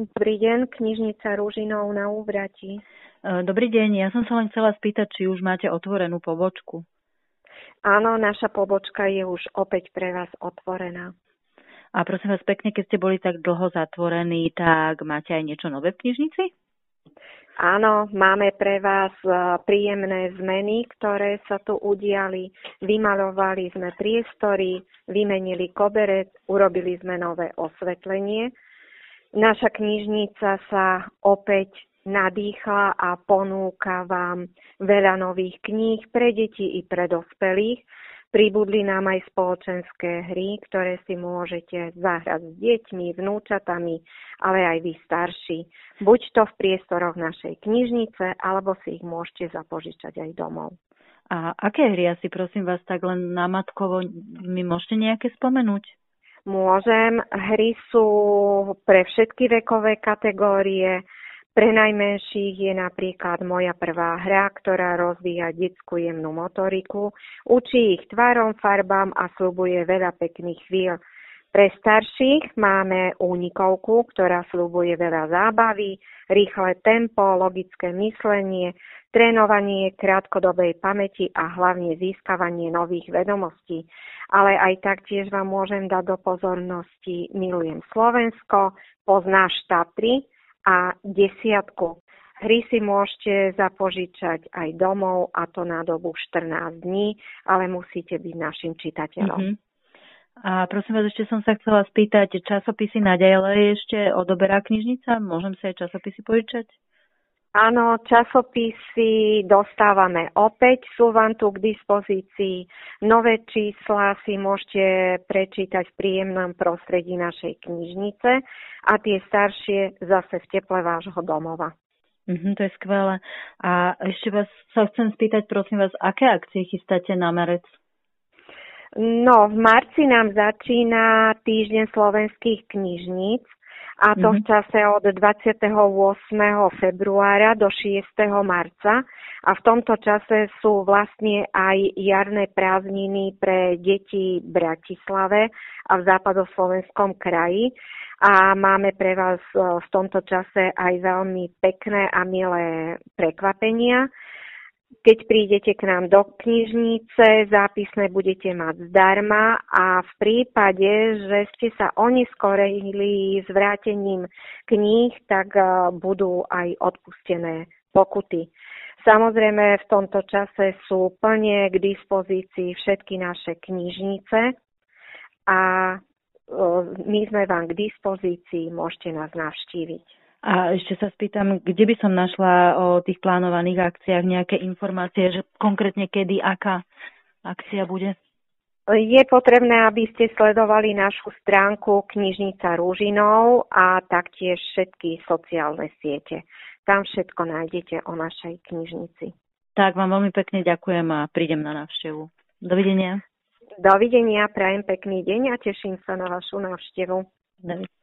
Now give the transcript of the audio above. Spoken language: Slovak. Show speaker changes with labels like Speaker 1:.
Speaker 1: Dobrý deň, knižnica Rúžinov na Úvrati.
Speaker 2: E, dobrý deň, ja som sa len chcela spýtať, či už máte otvorenú pobočku.
Speaker 1: Áno, naša pobočka je už opäť pre vás otvorená.
Speaker 2: A prosím vás pekne, keď ste boli tak dlho zatvorení, tak máte aj niečo nové v knižnici?
Speaker 1: Áno, máme pre vás e, príjemné zmeny, ktoré sa tu udiali. Vymalovali sme priestory, vymenili koberec, urobili sme nové osvetlenie Naša knižnica sa opäť nadýchla a ponúka vám veľa nových kníh pre deti i pre dospelých. Pribudli nám aj spoločenské hry, ktoré si môžete zahrať s deťmi, vnúčatami, ale aj vy starší. Buď to v priestoroch našej knižnice, alebo si ich môžete zapožičať aj domov.
Speaker 2: A aké hry asi prosím vás tak len matkovo mi môžete nejaké spomenúť?
Speaker 1: Môžem. Hry sú pre všetky vekové kategórie. Pre najmenších je napríklad moja prvá hra, ktorá rozvíja detskú jemnú motoriku, učí ich tvarom, farbám a slubuje veľa pekných chvíľ. Pre starších máme únikovku, ktorá slúbuje veľa zábavy, rýchle tempo, logické myslenie, trénovanie krátkodobej pamäti a hlavne získavanie nových vedomostí. Ale aj tak tiež vám môžem dať do pozornosti Milujem Slovensko, Poznáš Tatry a desiatku. Hry si môžete zapožičať aj domov a to na dobu 14 dní, ale musíte byť našim čitateľom. Mm-hmm.
Speaker 2: A prosím vás, ešte som sa chcela spýtať, časopisy naďalej ešte odoberá knižnica? Môžem sa aj časopisy požičať?
Speaker 1: Áno, časopisy dostávame opäť, sú vám tu k dispozícii. Nové čísla si môžete prečítať v príjemnom prostredí našej knižnice a tie staršie zase v teple vášho domova.
Speaker 2: Mm-hmm, to je skvelé. A ešte vás sa chcem spýtať, prosím vás, aké akcie chystáte na marec?
Speaker 1: No, v marci nám začína týždeň slovenských knižníc a to v čase od 28. februára do 6. marca. A v tomto čase sú vlastne aj jarné prázdniny pre deti v Bratislave a v západoslovenskom kraji. A máme pre vás e, v tomto čase aj veľmi pekné a milé prekvapenia. Keď prídete k nám do knižnice, zápisné budete mať zdarma a v prípade, že ste sa oneskorili s vrátením kníh, tak e, budú aj odpustené pokuty. Samozrejme, v tomto čase sú plne k dispozícii všetky naše knižnice a e, my sme vám k dispozícii, môžete nás navštíviť.
Speaker 2: A ešte sa spýtam, kde by som našla o tých plánovaných akciách nejaké informácie, že konkrétne kedy, aká akcia bude?
Speaker 1: Je potrebné, aby ste sledovali našu stránku Knižnica Rúžinov a taktiež všetky sociálne siete. Tam všetko nájdete o našej knižnici.
Speaker 2: Tak vám veľmi pekne ďakujem a prídem na návštevu. Dovidenia.
Speaker 1: Dovidenia, prajem pekný deň a teším sa na vašu návštevu.
Speaker 2: Dovidenia.